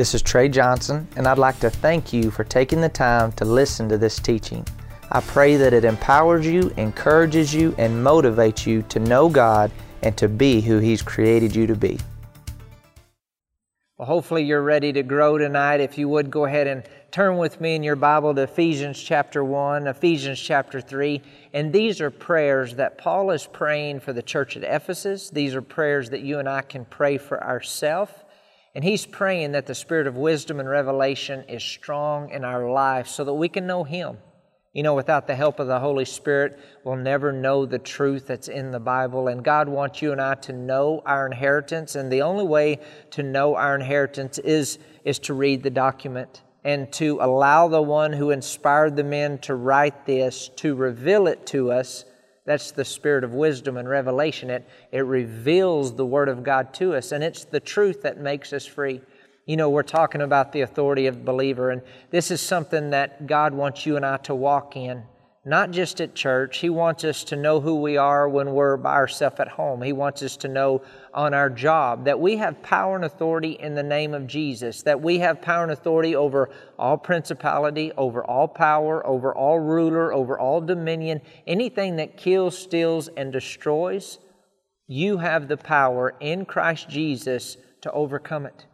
This is Trey Johnson, and I'd like to thank you for taking the time to listen to this teaching. I pray that it empowers you, encourages you, and motivates you to know God and to be who He's created you to be. Well, hopefully, you're ready to grow tonight. If you would go ahead and turn with me in your Bible to Ephesians chapter 1, Ephesians chapter 3. And these are prayers that Paul is praying for the church at Ephesus. These are prayers that you and I can pray for ourselves. And he's praying that the spirit of wisdom and revelation is strong in our life so that we can know him. You know, without the help of the Holy Spirit, we'll never know the truth that's in the Bible. And God wants you and I to know our inheritance. And the only way to know our inheritance is, is to read the document and to allow the one who inspired the men to write this to reveal it to us that's the spirit of wisdom and revelation. It, it reveals the Word of God to us, and it's the truth that makes us free. You know, we're talking about the authority of the believer, and this is something that God wants you and I to walk in not just at church. He wants us to know who we are when we're by ourselves at home. He wants us to know on our job that we have power and authority in the name of Jesus, that we have power and authority over all principality, over all power, over all ruler, over all dominion, anything that kills, steals, and destroys. You have the power in Christ Jesus to overcome it.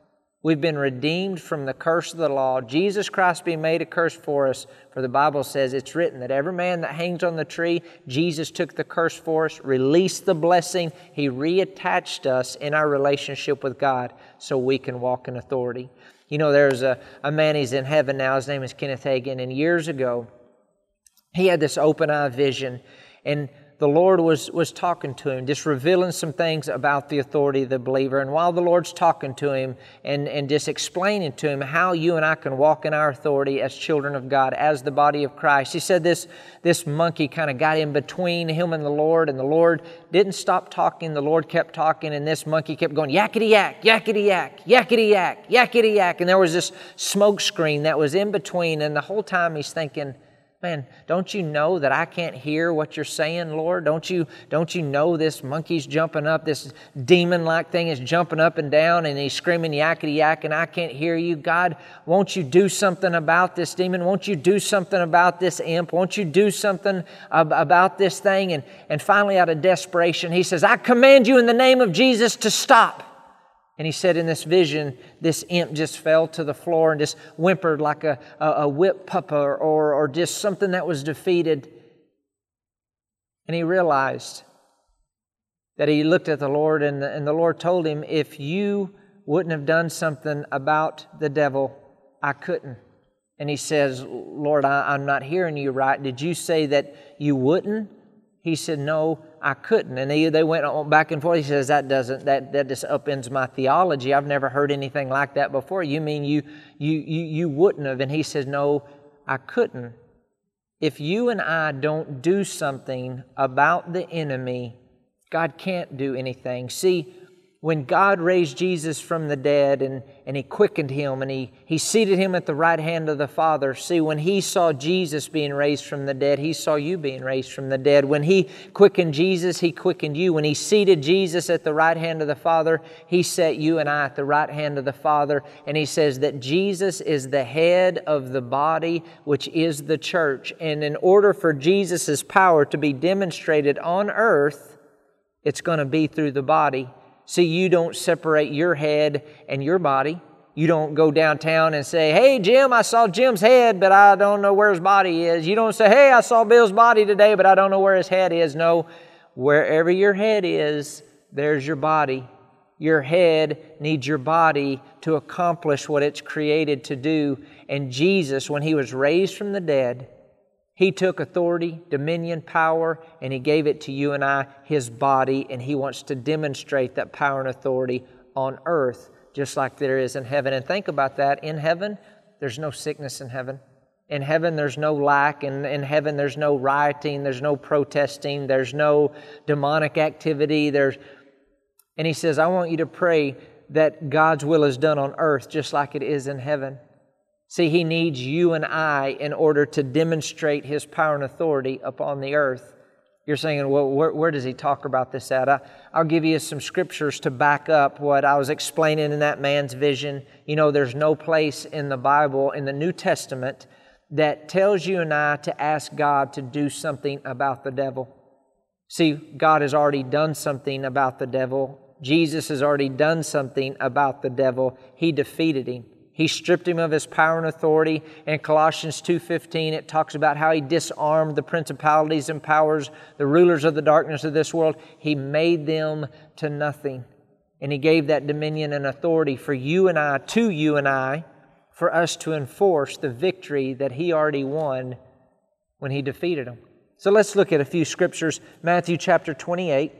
We've been redeemed from the curse of the law. Jesus Christ being made a curse for us. For the Bible says it's written that every man that hangs on the tree, Jesus took the curse for us, released the blessing. He reattached us in our relationship with God so we can walk in authority. You know, there's a, a man, he's in heaven now. His name is Kenneth Hagin. And years ago, he had this open eye vision. And the Lord was, was talking to him, just revealing some things about the authority of the believer. And while the Lord's talking to him and, and just explaining to him how you and I can walk in our authority as children of God, as the body of Christ, he said this, this monkey kind of got in between him and the Lord, and the Lord didn't stop talking. The Lord kept talking, and this monkey kept going yakety yak, yakety yak, yakety yak, yakety yak. And there was this smoke screen that was in between, and the whole time he's thinking, Man, don't you know that I can't hear what you're saying, Lord? Don't you, don't you know this monkey's jumping up, this demon like thing is jumping up and down and he's screaming yakety yak and I can't hear you? God, won't you do something about this demon? Won't you do something about this imp? Won't you do something ab- about this thing? And, and finally, out of desperation, he says, I command you in the name of Jesus to stop. And he said in this vision, this imp just fell to the floor and just whimpered like a, a, a whip pup or, or, or just something that was defeated. And he realized that he looked at the Lord, and the, and the Lord told him, If you wouldn't have done something about the devil, I couldn't. And he says, Lord, I, I'm not hearing you right. Did you say that you wouldn't? He said, No, I couldn't. And they, they went on back and forth. He says, That doesn't, that, that just upends my theology. I've never heard anything like that before. You mean you, you, you, you wouldn't have? And he says, No, I couldn't. If you and I don't do something about the enemy, God can't do anything. See, when God raised Jesus from the dead and, and He quickened Him and he, he seated Him at the right hand of the Father, see, when He saw Jesus being raised from the dead, He saw you being raised from the dead. When He quickened Jesus, He quickened you. When He seated Jesus at the right hand of the Father, He set you and I at the right hand of the Father. And He says that Jesus is the head of the body, which is the church. And in order for Jesus' power to be demonstrated on earth, it's going to be through the body. See, you don't separate your head and your body. You don't go downtown and say, Hey, Jim, I saw Jim's head, but I don't know where his body is. You don't say, Hey, I saw Bill's body today, but I don't know where his head is. No, wherever your head is, there's your body. Your head needs your body to accomplish what it's created to do. And Jesus, when he was raised from the dead, he took authority, dominion, power, and He gave it to you and I, His body, and He wants to demonstrate that power and authority on earth just like there is in heaven. And think about that. In heaven, there's no sickness in heaven. In heaven, there's no lack. In, in heaven, there's no rioting. There's no protesting. There's no demonic activity. There's, and he says, I want you to pray that God's will is done on earth just like it is in heaven. See, He needs you and I in order to demonstrate His power and authority upon the earth. You're saying, well, where, where does he talk about this at? I, I'll give you some scriptures to back up what I was explaining in that man's vision. You know, there's no place in the Bible, in the New Testament, that tells you and I to ask God to do something about the devil. See, God has already done something about the devil. Jesus has already done something about the devil. He defeated him. He stripped him of his power and authority. In Colossians 2:15 it talks about how he disarmed the principalities and powers, the rulers of the darkness of this world. He made them to nothing. And he gave that dominion and authority for you and I, to you and I, for us to enforce the victory that he already won when he defeated them. So let's look at a few scriptures. Matthew chapter 28.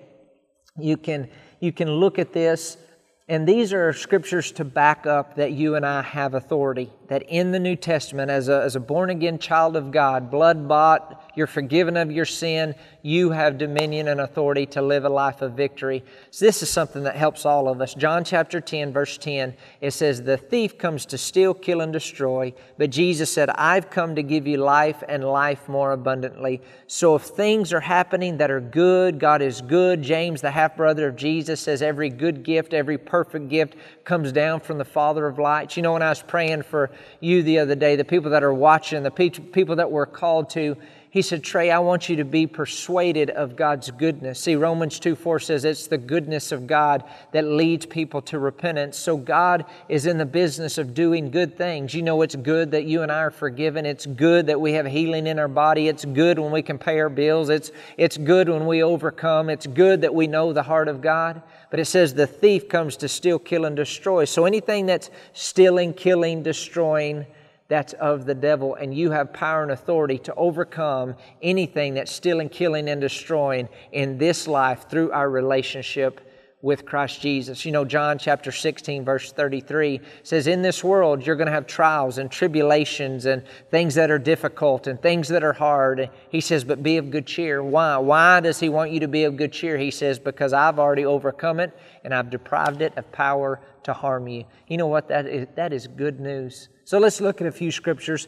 You can, you can look at this and these are scriptures to back up that you and I have authority. That in the New Testament, as a, as a born again child of God, blood bought, you're forgiven of your sin, you have dominion and authority to live a life of victory. So, this is something that helps all of us. John chapter 10, verse 10, it says, The thief comes to steal, kill, and destroy, but Jesus said, I've come to give you life and life more abundantly. So, if things are happening that are good, God is good. James, the half brother of Jesus, says, Every good gift, every perfect gift comes down from the Father of lights. You know, when I was praying for you the other day, the people that are watching, the people that we're called to, he said, Trey, I want you to be persuaded of God's goodness. See, Romans 2 4 says it's the goodness of God that leads people to repentance. So God is in the business of doing good things. You know, it's good that you and I are forgiven. It's good that we have healing in our body. It's good when we can pay our bills. It's, it's good when we overcome. It's good that we know the heart of God. But it says the thief comes to steal, kill, and destroy. So anything that's stealing, killing, destroying, that's of the devil, and you have power and authority to overcome anything that's stealing, killing, and destroying in this life through our relationship with Christ Jesus. You know, John chapter 16, verse 33 says, In this world, you're going to have trials and tribulations and things that are difficult and things that are hard. He says, But be of good cheer. Why? Why does He want you to be of good cheer? He says, Because I've already overcome it and I've deprived it of power to harm you. You know what? That is, that is good news. So let's look at a few scriptures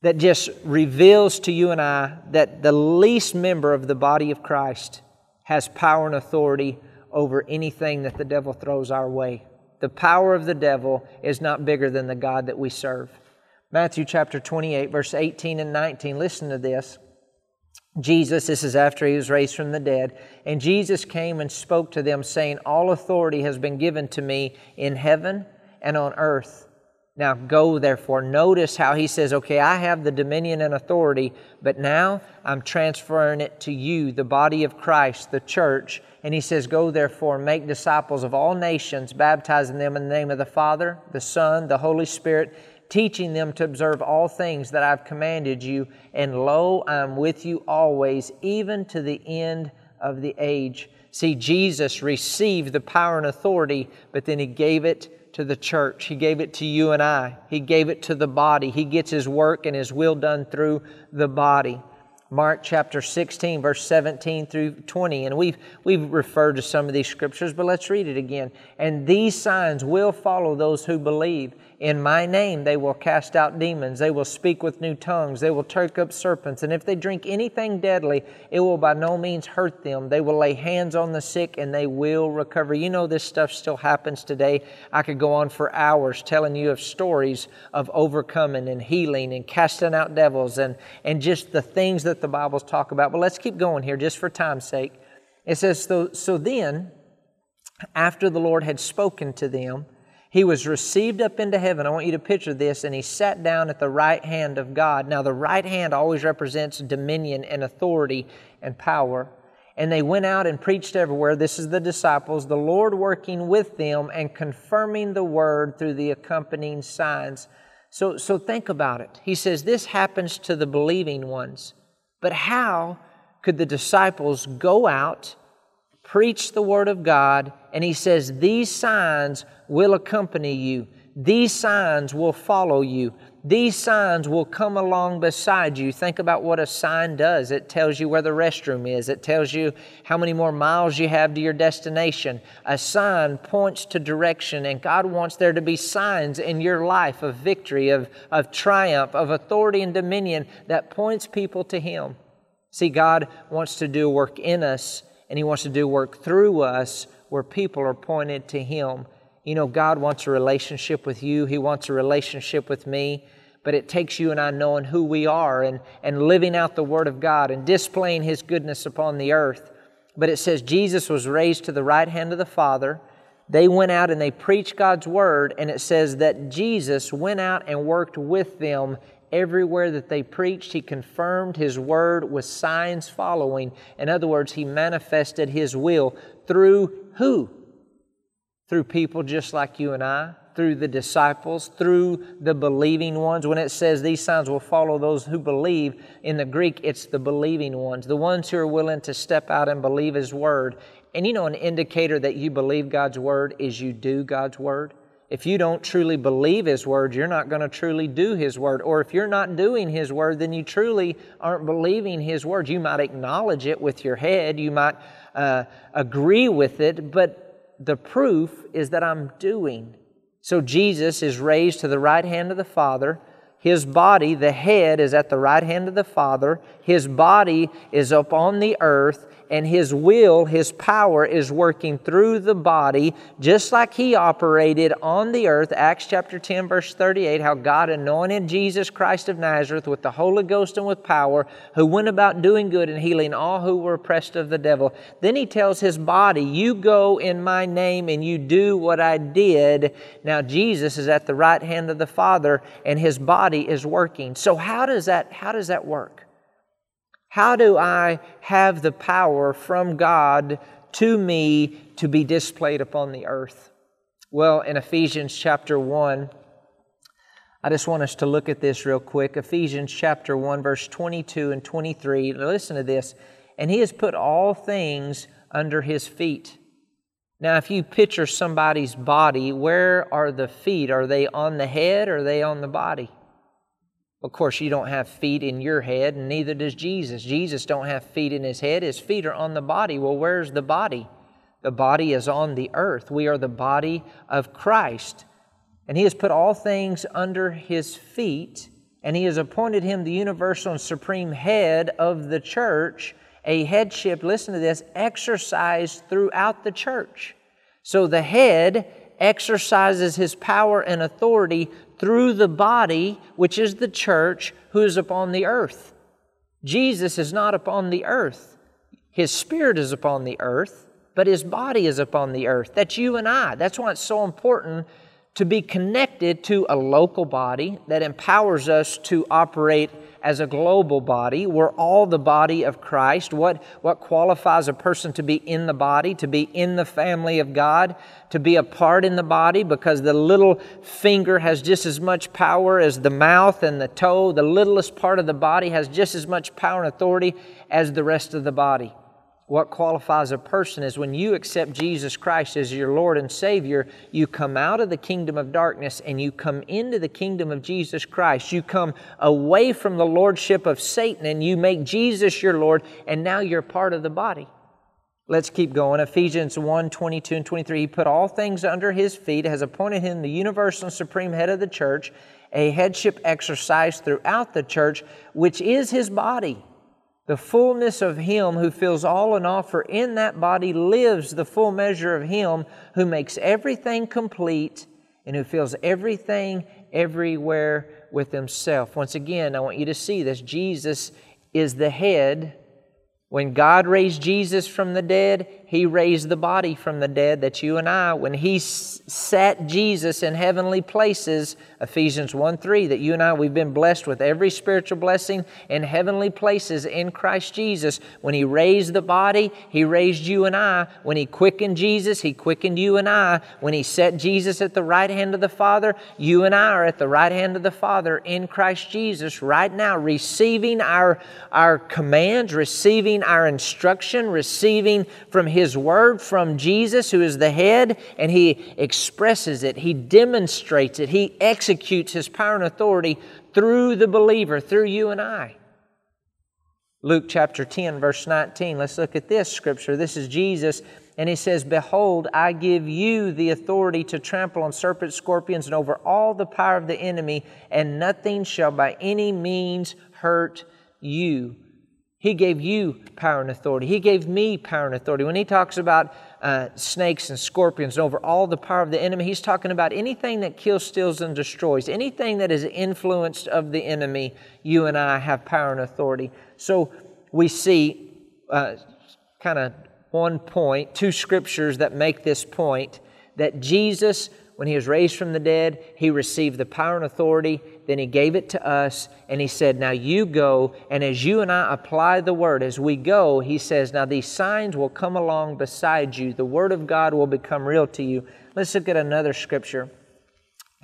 that just reveals to you and I that the least member of the body of Christ has power and authority over anything that the devil throws our way. The power of the devil is not bigger than the God that we serve. Matthew chapter 28, verse 18 and 19. Listen to this. Jesus, this is after he was raised from the dead, and Jesus came and spoke to them, saying, All authority has been given to me in heaven and on earth. Now go, therefore. Notice how he says, Okay, I have the dominion and authority, but now I'm transferring it to you, the body of Christ, the church. And he says, Go, therefore, make disciples of all nations, baptizing them in the name of the Father, the Son, the Holy Spirit, teaching them to observe all things that I've commanded you. And lo, I'm with you always, even to the end of the age. See, Jesus received the power and authority, but then he gave it to the church. He gave it to you and I. He gave it to the body. He gets His work and His will done through the body. Mark chapter 16, verse 17 through 20. And we've, we've referred to some of these scriptures, but let's read it again. And these signs will follow those who believe. In my name they will cast out demons. They will speak with new tongues. They will take up serpents. And if they drink anything deadly, it will by no means hurt them. They will lay hands on the sick and they will recover. You know, this stuff still happens today. I could go on for hours telling you of stories of overcoming and healing and casting out devils and, and just the things that the Bibles talk about. But let's keep going here just for time's sake. It says, So, so then, after the Lord had spoken to them, he was received up into heaven. I want you to picture this, and he sat down at the right hand of God. Now, the right hand always represents dominion and authority and power. And they went out and preached everywhere. This is the disciples, the Lord working with them and confirming the word through the accompanying signs. So, so think about it. He says this happens to the believing ones. But how could the disciples go out preach the Word of God, and he says, These signs will accompany you. These signs will follow you. These signs will come along beside you. Think about what a sign does. It tells you where the restroom is, it tells you how many more miles you have to your destination. A sign points to direction, and God wants there to be signs in your life of victory, of, of triumph, of authority and dominion that points people to Him. See, God wants to do work in us, and He wants to do work through us where people are pointed to Him. You know, God wants a relationship with you, He wants a relationship with me but it takes you and I knowing who we are and, and living out the Word of God and displaying His goodness upon the earth. But it says Jesus was raised to the right hand of the Father. They went out and they preached God's Word, and it says that Jesus went out and worked with them everywhere that they preached. He confirmed His Word with signs following. In other words, He manifested His will through who? Through people just like you and I, through the disciples, through the believing ones. When it says these signs will follow those who believe, in the Greek, it's the believing ones, the ones who are willing to step out and believe His Word. And you know, an indicator that you believe God's Word is you do God's Word. If you don't truly believe His Word, you're not going to truly do His Word. Or if you're not doing His Word, then you truly aren't believing His Word. You might acknowledge it with your head, you might uh, agree with it, but the proof is that I'm doing so Jesus is raised to the right hand of the Father. His body, the head, is at the right hand of the Father. His body is up on the earth, and His will, His power is working through the body, just like He operated on the earth. Acts chapter 10, verse 38, how God anointed Jesus Christ of Nazareth with the Holy Ghost and with power, who went about doing good and healing all who were oppressed of the devil. Then He tells His body, You go in my name and you do what I did. Now, Jesus is at the right hand of the Father, and His body is working. So, how does that, how does that work? How do I have the power from God to me to be displayed upon the earth? Well, in Ephesians chapter 1, I just want us to look at this real quick. Ephesians chapter 1, verse 22 and 23. Listen to this. And he has put all things under his feet. Now, if you picture somebody's body, where are the feet? Are they on the head or are they on the body? Of course, you don't have feet in your head, and neither does Jesus. Jesus don't have feet in his head. His feet are on the body. Well, where's the body? The body is on the earth. We are the body of Christ. And he has put all things under his feet, and he has appointed him the universal and supreme head of the church, a headship, listen to this, exercised throughout the church. So the head exercises his power and authority through the body, which is the church, who is upon the earth. Jesus is not upon the earth. His spirit is upon the earth, but his body is upon the earth. That's you and I. That's why it's so important to be connected to a local body that empowers us to operate as a global body. We're all the body of Christ. What, what qualifies a person to be in the body, to be in the family of God, to be a part in the body? Because the little finger has just as much power as the mouth and the toe. The littlest part of the body has just as much power and authority as the rest of the body what qualifies a person is when you accept Jesus Christ as your Lord and Savior, you come out of the kingdom of darkness and you come into the kingdom of Jesus Christ. You come away from the lordship of Satan and you make Jesus your Lord, and now you're part of the body. Let's keep going. Ephesians 1 22 and 23. He put all things under his feet, has appointed him the universal and supreme head of the church, a headship exercised throughout the church, which is his body the fullness of Him who fills all in all, for in that body lives the full measure of Him who makes everything complete and who fills everything everywhere with Himself. Once again, I want you to see this Jesus is the head when God raised Jesus from the dead, He raised the body from the dead. That you and I, when He sat Jesus in heavenly places, Ephesians 1 3, that you and I, we've been blessed with every spiritual blessing in heavenly places in Christ Jesus. When He raised the body, He raised you and I. When He quickened Jesus, He quickened you and I. When He set Jesus at the right hand of the Father, you and I are at the right hand of the Father in Christ Jesus right now, receiving our, our commands, receiving our instruction, receiving from His Word, from Jesus, who is the head, and He expresses it, He demonstrates it, He executes His power and authority through the believer, through you and I. Luke chapter 10, verse 19. Let's look at this scripture. This is Jesus, and he says, Behold, I give you the authority to trample on serpents, scorpions, and over all the power of the enemy, and nothing shall by any means hurt you. He gave you power and authority. He gave me power and authority. When he talks about uh, snakes and scorpions and over all the power of the enemy, he's talking about anything that kills, steals, and destroys. Anything that is influenced of the enemy, you and I have power and authority. So we see uh, kind of one point, two scriptures that make this point that Jesus when he was raised from the dead, he received the power and authority. Then he gave it to us, and he said, Now you go. And as you and I apply the word, as we go, he says, Now these signs will come along beside you. The word of God will become real to you. Let's look at another scripture.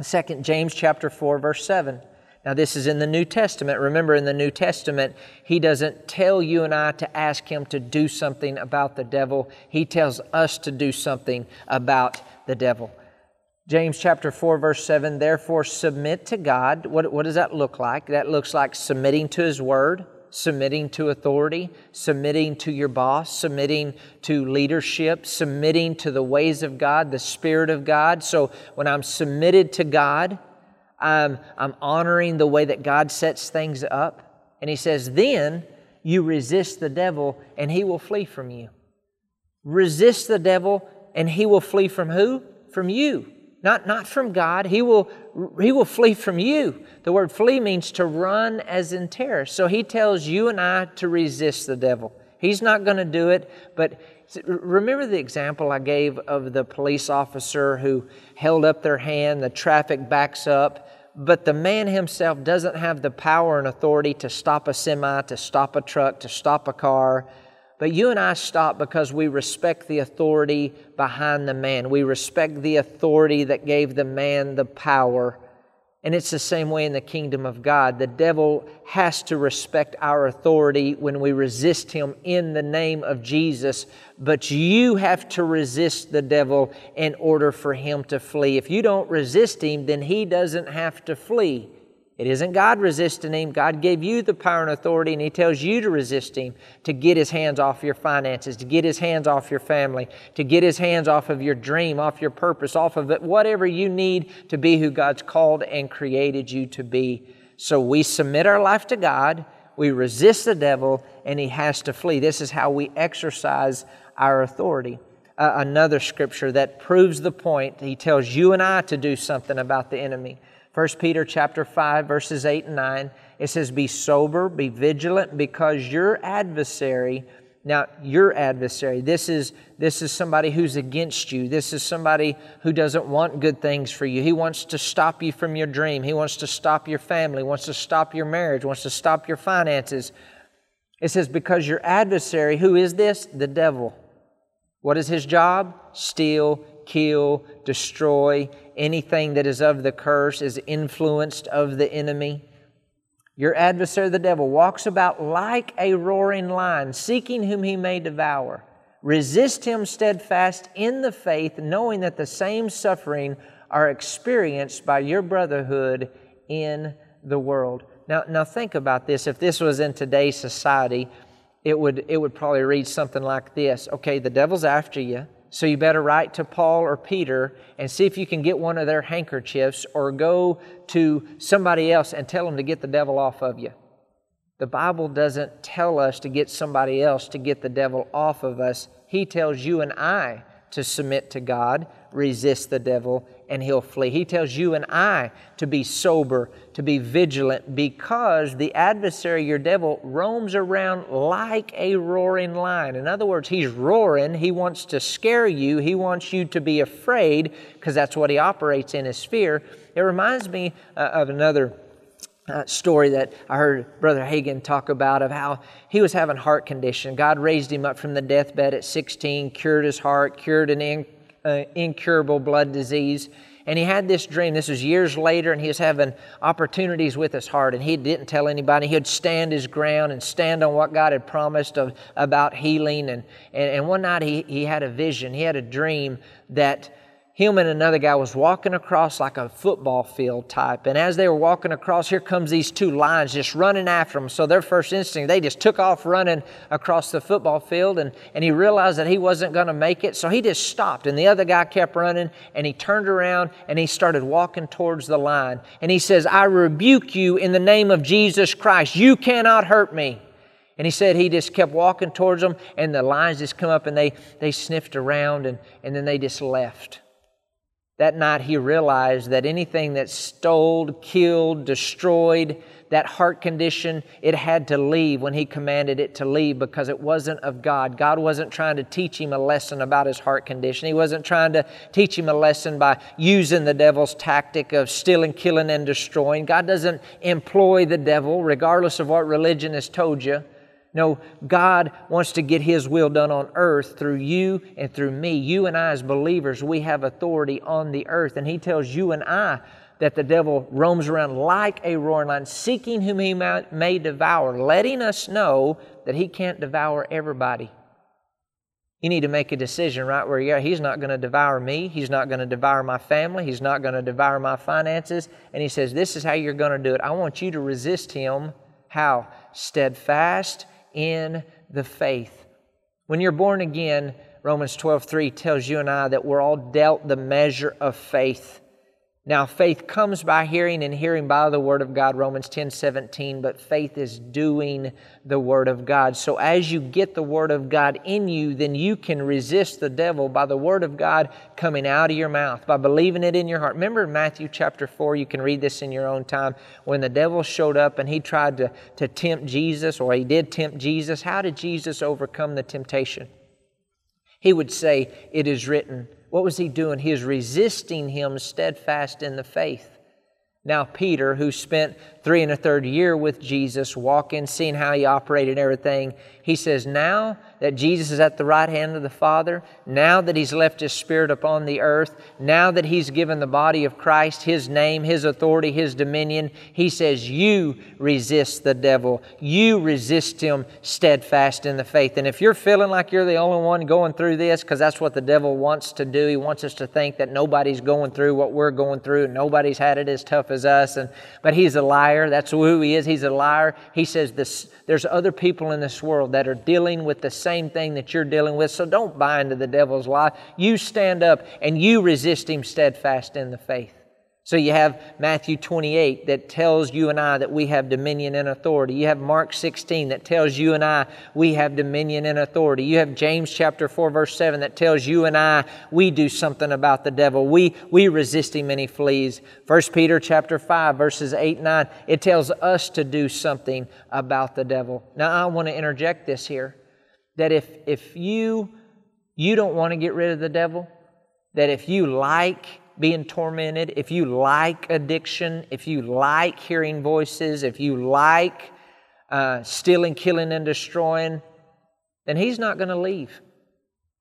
2 James chapter 4, verse 7. Now, this is in the New Testament. Remember, in the New Testament, he doesn't tell you and I to ask him to do something about the devil. He tells us to do something about the devil. James chapter 4, verse 7, therefore submit to God. What, what does that look like? That looks like submitting to His Word, submitting to authority, submitting to your boss, submitting to leadership, submitting to the ways of God, the Spirit of God. So when I'm submitted to God, I'm, I'm honoring the way that God sets things up. And He says, then you resist the devil and he will flee from you. Resist the devil and he will flee from who? From you not, not from God. He will, he will flee from you. The word flee means to run as in terror. So he tells you and I to resist the devil. He's not going to do it, but remember the example I gave of the police officer who held up their hand, the traffic backs up, but the man himself doesn't have the power and authority to stop a semi, to stop a truck, to stop a car. But you and I stop because we respect the authority behind the man. We respect the authority that gave the man the power. And it's the same way in the kingdom of God. The devil has to respect our authority when we resist him in the name of Jesus. But you have to resist the devil in order for him to flee. If you don't resist him, then he doesn't have to flee. It isn't God resisting him. God gave you the power and authority, and He tells you to resist him to get His hands off your finances, to get His hands off your family, to get His hands off of your dream, off your purpose, off of it, whatever you need to be who God's called and created you to be. So we submit our life to God, we resist the devil, and he has to flee. This is how we exercise our authority. Uh, another scripture that proves the point, he tells you and I to do something about the enemy. 1 Peter chapter 5 verses 8 and 9 it says be sober be vigilant because your adversary now your adversary this is this is somebody who's against you. This is somebody who doesn't want good things for you. He wants to stop you from your dream. He wants to stop your family wants to stop your marriage wants to stop your finances. It says because your adversary who is this? The devil. What is his job? Steal kill, destroy. Anything that is of the curse is influenced of the enemy. Your adversary, the devil, walks about like a roaring lion, seeking whom he may devour. Resist him steadfast in the faith, knowing that the same suffering are experienced by your brotherhood in the world. Now, now think about this. If this was in today's society, it would, it would probably read something like this Okay, the devil's after you. So you better write to Paul or Peter and see if you can get one of their handkerchiefs or go to somebody else and tell them to get the devil off of you. The Bible doesn't tell us to get somebody else to get the devil off of us. He tells you and I to submit to God, resist the devil, and he'll flee. He tells you and I to be sober, to be vigilant, because the adversary, your devil, roams around like a roaring lion. In other words, he's roaring. He wants to scare you. He wants you to be afraid, because that's what he operates in his fear. It reminds me uh, of another. Uh, story that I heard Brother Hagin talk about of how he was having heart condition. God raised him up from the deathbed at 16, cured his heart, cured an in, uh, incurable blood disease. And he had this dream. This was years later, and he was having opportunities with his heart, and he didn't tell anybody. He'd stand his ground and stand on what God had promised of, about healing. And, and, and one night he, he had a vision, he had a dream that him and another guy was walking across like a football field type. And as they were walking across, here comes these two lions just running after them. So their first instinct, they just took off running across the football field. And, and he realized that he wasn't going to make it. So he just stopped. And the other guy kept running. And he turned around and he started walking towards the lion. And he says, I rebuke you in the name of Jesus Christ. You cannot hurt me. And he said he just kept walking towards them, and the lions just come up and they, they sniffed around, and, and then they just left. That night he realized that anything that stole, killed, destroyed, that heart condition, it had to leave when he commanded it to leave because it wasn't of God. God wasn't trying to teach him a lesson about his heart condition. He wasn't trying to teach him a lesson by using the devil's tactic of stealing, killing, and destroying. God doesn't employ the devil, regardless of what religion has told you. No, God wants to get His will done on earth through you and through me. You and I, as believers, we have authority on the earth. And He tells you and I that the devil roams around like a roaring lion, seeking whom he may devour, letting us know that he can't devour everybody. You need to make a decision right where you are. He's not going to devour me. He's not going to devour my family. He's not going to devour my finances. And he says, This is how you're going to do it. I want you to resist him. How? Steadfast in the faith. When you're born again, Romans 12 3 tells you and I that we're all dealt the measure of faith. Now, faith comes by hearing, and hearing by the Word of God, Romans 10 17, but faith is doing the Word of God. So, as you get the Word of God in you, then you can resist the devil by the Word of God coming out of your mouth, by believing it in your heart. Remember Matthew chapter 4, you can read this in your own time, when the devil showed up and he tried to, to tempt Jesus, or he did tempt Jesus. How did Jesus overcome the temptation? He would say, It is written. What was he doing? He was resisting him steadfast in the faith. Now, Peter, who spent three and a third year with Jesus, walking, seeing how he operated and everything, he says, Now that Jesus is at the right hand of the Father, now that he's left his Spirit upon the earth, now that he's given the body of Christ his name, his authority, his dominion, he says, You resist the devil. You resist him steadfast in the faith. And if you're feeling like you're the only one going through this, because that's what the devil wants to do, he wants us to think that nobody's going through what we're going through, and nobody's had it as tough as us. And, but he's a liar. That's who he is. He's a liar. He says this, there's other people in this world that are dealing with the same thing that you're dealing with. So don't buy into the devil's lie. You stand up and you resist him steadfast in the faith. So you have Matthew 28 that tells you and I that we have dominion and authority. You have Mark 16 that tells you and I we have dominion and authority. You have James chapter 4 verse 7 that tells you and I we do something about the devil. We we resist him and he flees. 1 Peter chapter 5 verses 8 and 9 it tells us to do something about the devil. Now I want to interject this here that if if you you don't want to get rid of the devil, that if you like being tormented, if you like addiction, if you like hearing voices, if you like uh, stealing, killing, and destroying, then He's not going to leave.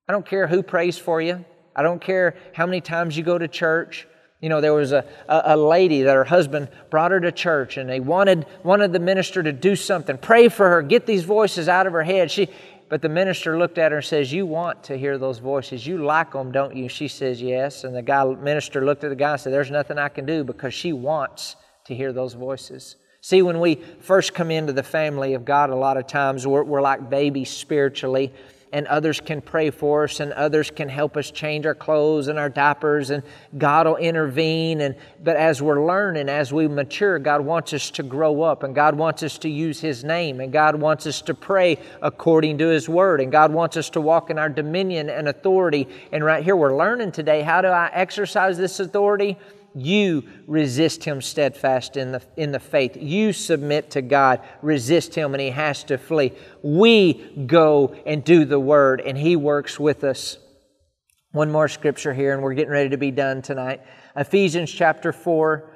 I don't care who prays for you. I don't care how many times you go to church. You know, there was a, a, a, lady that her husband brought her to church and they wanted, wanted the minister to do something. Pray for her, get these voices out of her head. She, but the minister looked at her and says, You want to hear those voices. You like them, don't you? She says, Yes. And the guy, minister looked at the guy and said, There's nothing I can do because she wants to hear those voices. See, when we first come into the family of God, a lot of times we're, we're like babies spiritually and others can pray for us and others can help us change our clothes and our diapers and God will intervene. And but as we're learning as we mature God wants us to grow up and God wants us to use his name and God wants us to pray according to his word and God wants us to walk in our dominion and authority. And right here we're learning today how do I exercise this authority you resist him steadfast in the, in the faith. You submit to God, resist him, and he has to flee. We go and do the word, and he works with us. One more scripture here, and we're getting ready to be done tonight. Ephesians chapter 4,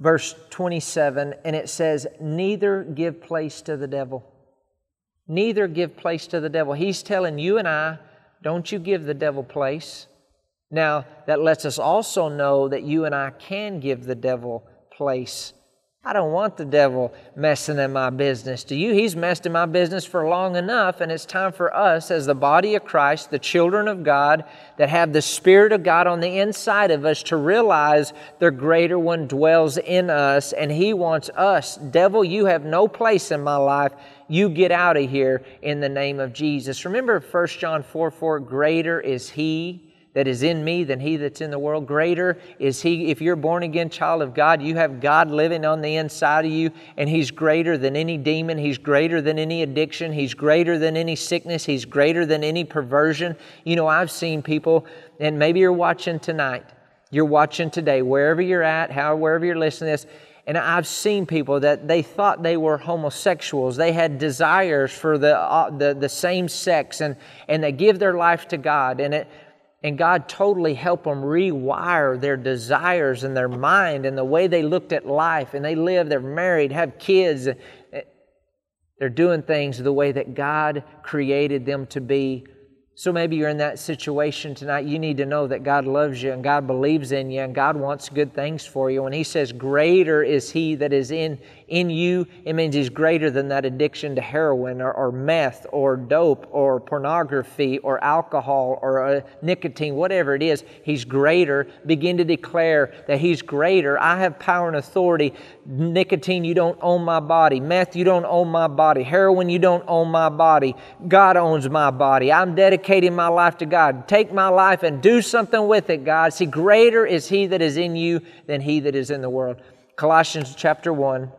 verse 27, and it says, Neither give place to the devil. Neither give place to the devil. He's telling you and I, don't you give the devil place. Now, that lets us also know that you and I can give the devil place. I don't want the devil messing in my business. Do you? He's messed in my business for long enough, and it's time for us, as the body of Christ, the children of God, that have the Spirit of God on the inside of us, to realize the greater one dwells in us, and He wants us. Devil, you have no place in my life. You get out of here in the name of Jesus. Remember 1 John 4 4 Greater is He that is in me than he that's in the world. Greater is he, if you're born again child of God, you have God living on the inside of you, and he's greater than any demon. He's greater than any addiction. He's greater than any sickness. He's greater than any perversion. You know, I've seen people, and maybe you're watching tonight, you're watching today, wherever you're at, how, wherever you're listening to this, and I've seen people that they thought they were homosexuals. They had desires for the, uh, the, the same sex, and, and they give their life to God. And it, and God totally helped them rewire their desires and their mind and the way they looked at life. And they live, they're married, have kids. They're doing things the way that God created them to be so maybe you're in that situation tonight. You need to know that God loves you and God believes in you and God wants good things for you. When He says, Greater is He that is in, in you, it means He's greater than that addiction to heroin or, or meth or dope or pornography or alcohol or uh, nicotine, whatever it is. He's greater. Begin to declare that He's greater. I have power and authority. Nicotine, you don't own my body. Meth, you don't own my body. Heroin, you don't own my body. God owns my body. I'm dedicating my life to God. Take my life and do something with it, God. See, greater is He that is in you than He that is in the world. Colossians chapter 1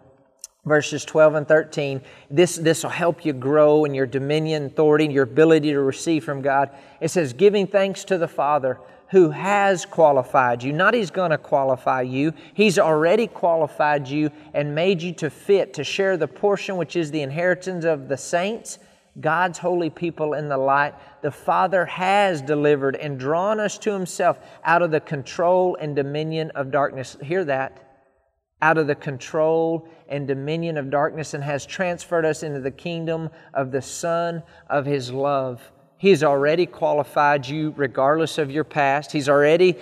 verses 12 and 13. This, this will help you grow in your dominion, authority, and your ability to receive from God. It says, giving thanks to the Father who has qualified you. Not He's going to qualify you, He's already qualified you and made you to fit to share the portion which is the inheritance of the saints God's holy people in the light, the Father has delivered and drawn us to Himself out of the control and dominion of darkness. Hear that. Out of the control and dominion of darkness, and has transferred us into the kingdom of the Son of His love. He's already qualified you regardless of your past. He's already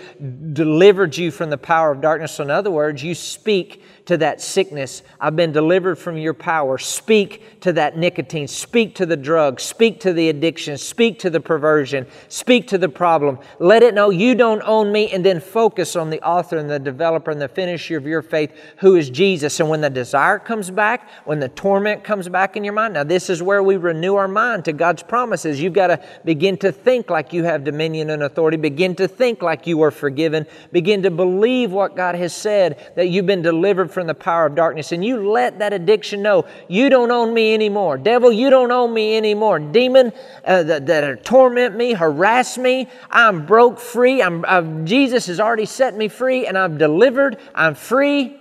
delivered you from the power of darkness. So, in other words, you speak to that sickness. I've been delivered from your power. Speak to that nicotine. Speak to the drug. Speak to the addiction. Speak to the perversion. Speak to the problem. Let it know you don't own me, and then focus on the author and the developer and the finisher of your faith, who is Jesus. And when the desire comes back, when the torment comes back in your mind, now this is where we renew our mind to God's promises. You've got to begin to think like you have dominion and authority. Begin to think like you are forgiven. Begin to believe what God has said, that you've been delivered from the power of darkness. And you let that addiction know, you don't own me anymore. Devil, you don't own me anymore. Demon uh, that, that torment me, harass me, I'm broke free. I'm, I've, Jesus has already set me free and I'm delivered. I'm free.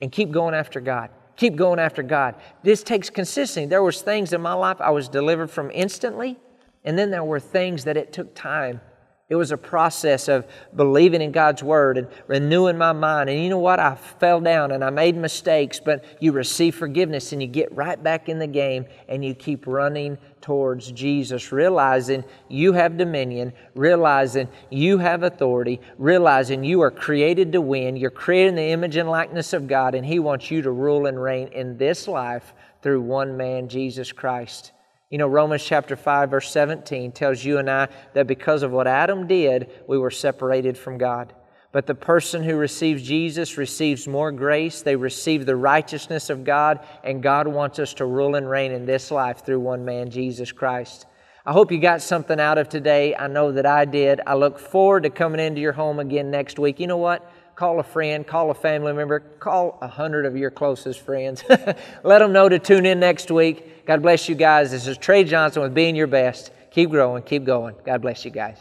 And keep going after God keep going after God. This takes consistency. There was things in my life I was delivered from instantly, and then there were things that it took time. It was a process of believing in God's Word and renewing my mind. And you know what? I fell down and I made mistakes, but you receive forgiveness and you get right back in the game and you keep running towards Jesus, realizing you have dominion, realizing you have authority, realizing you are created to win. You're created in the image and likeness of God, and He wants you to rule and reign in this life through one man, Jesus Christ. You know, Romans chapter 5, verse 17 tells you and I that because of what Adam did, we were separated from God. But the person who receives Jesus receives more grace. They receive the righteousness of God, and God wants us to rule and reign in this life through one man, Jesus Christ. I hope you got something out of today. I know that I did. I look forward to coming into your home again next week. You know what? Call a friend, call a family member, call a hundred of your closest friends. Let them know to tune in next week. God bless you guys. This is Trey Johnson with Being Your Best. Keep growing, keep going. God bless you guys.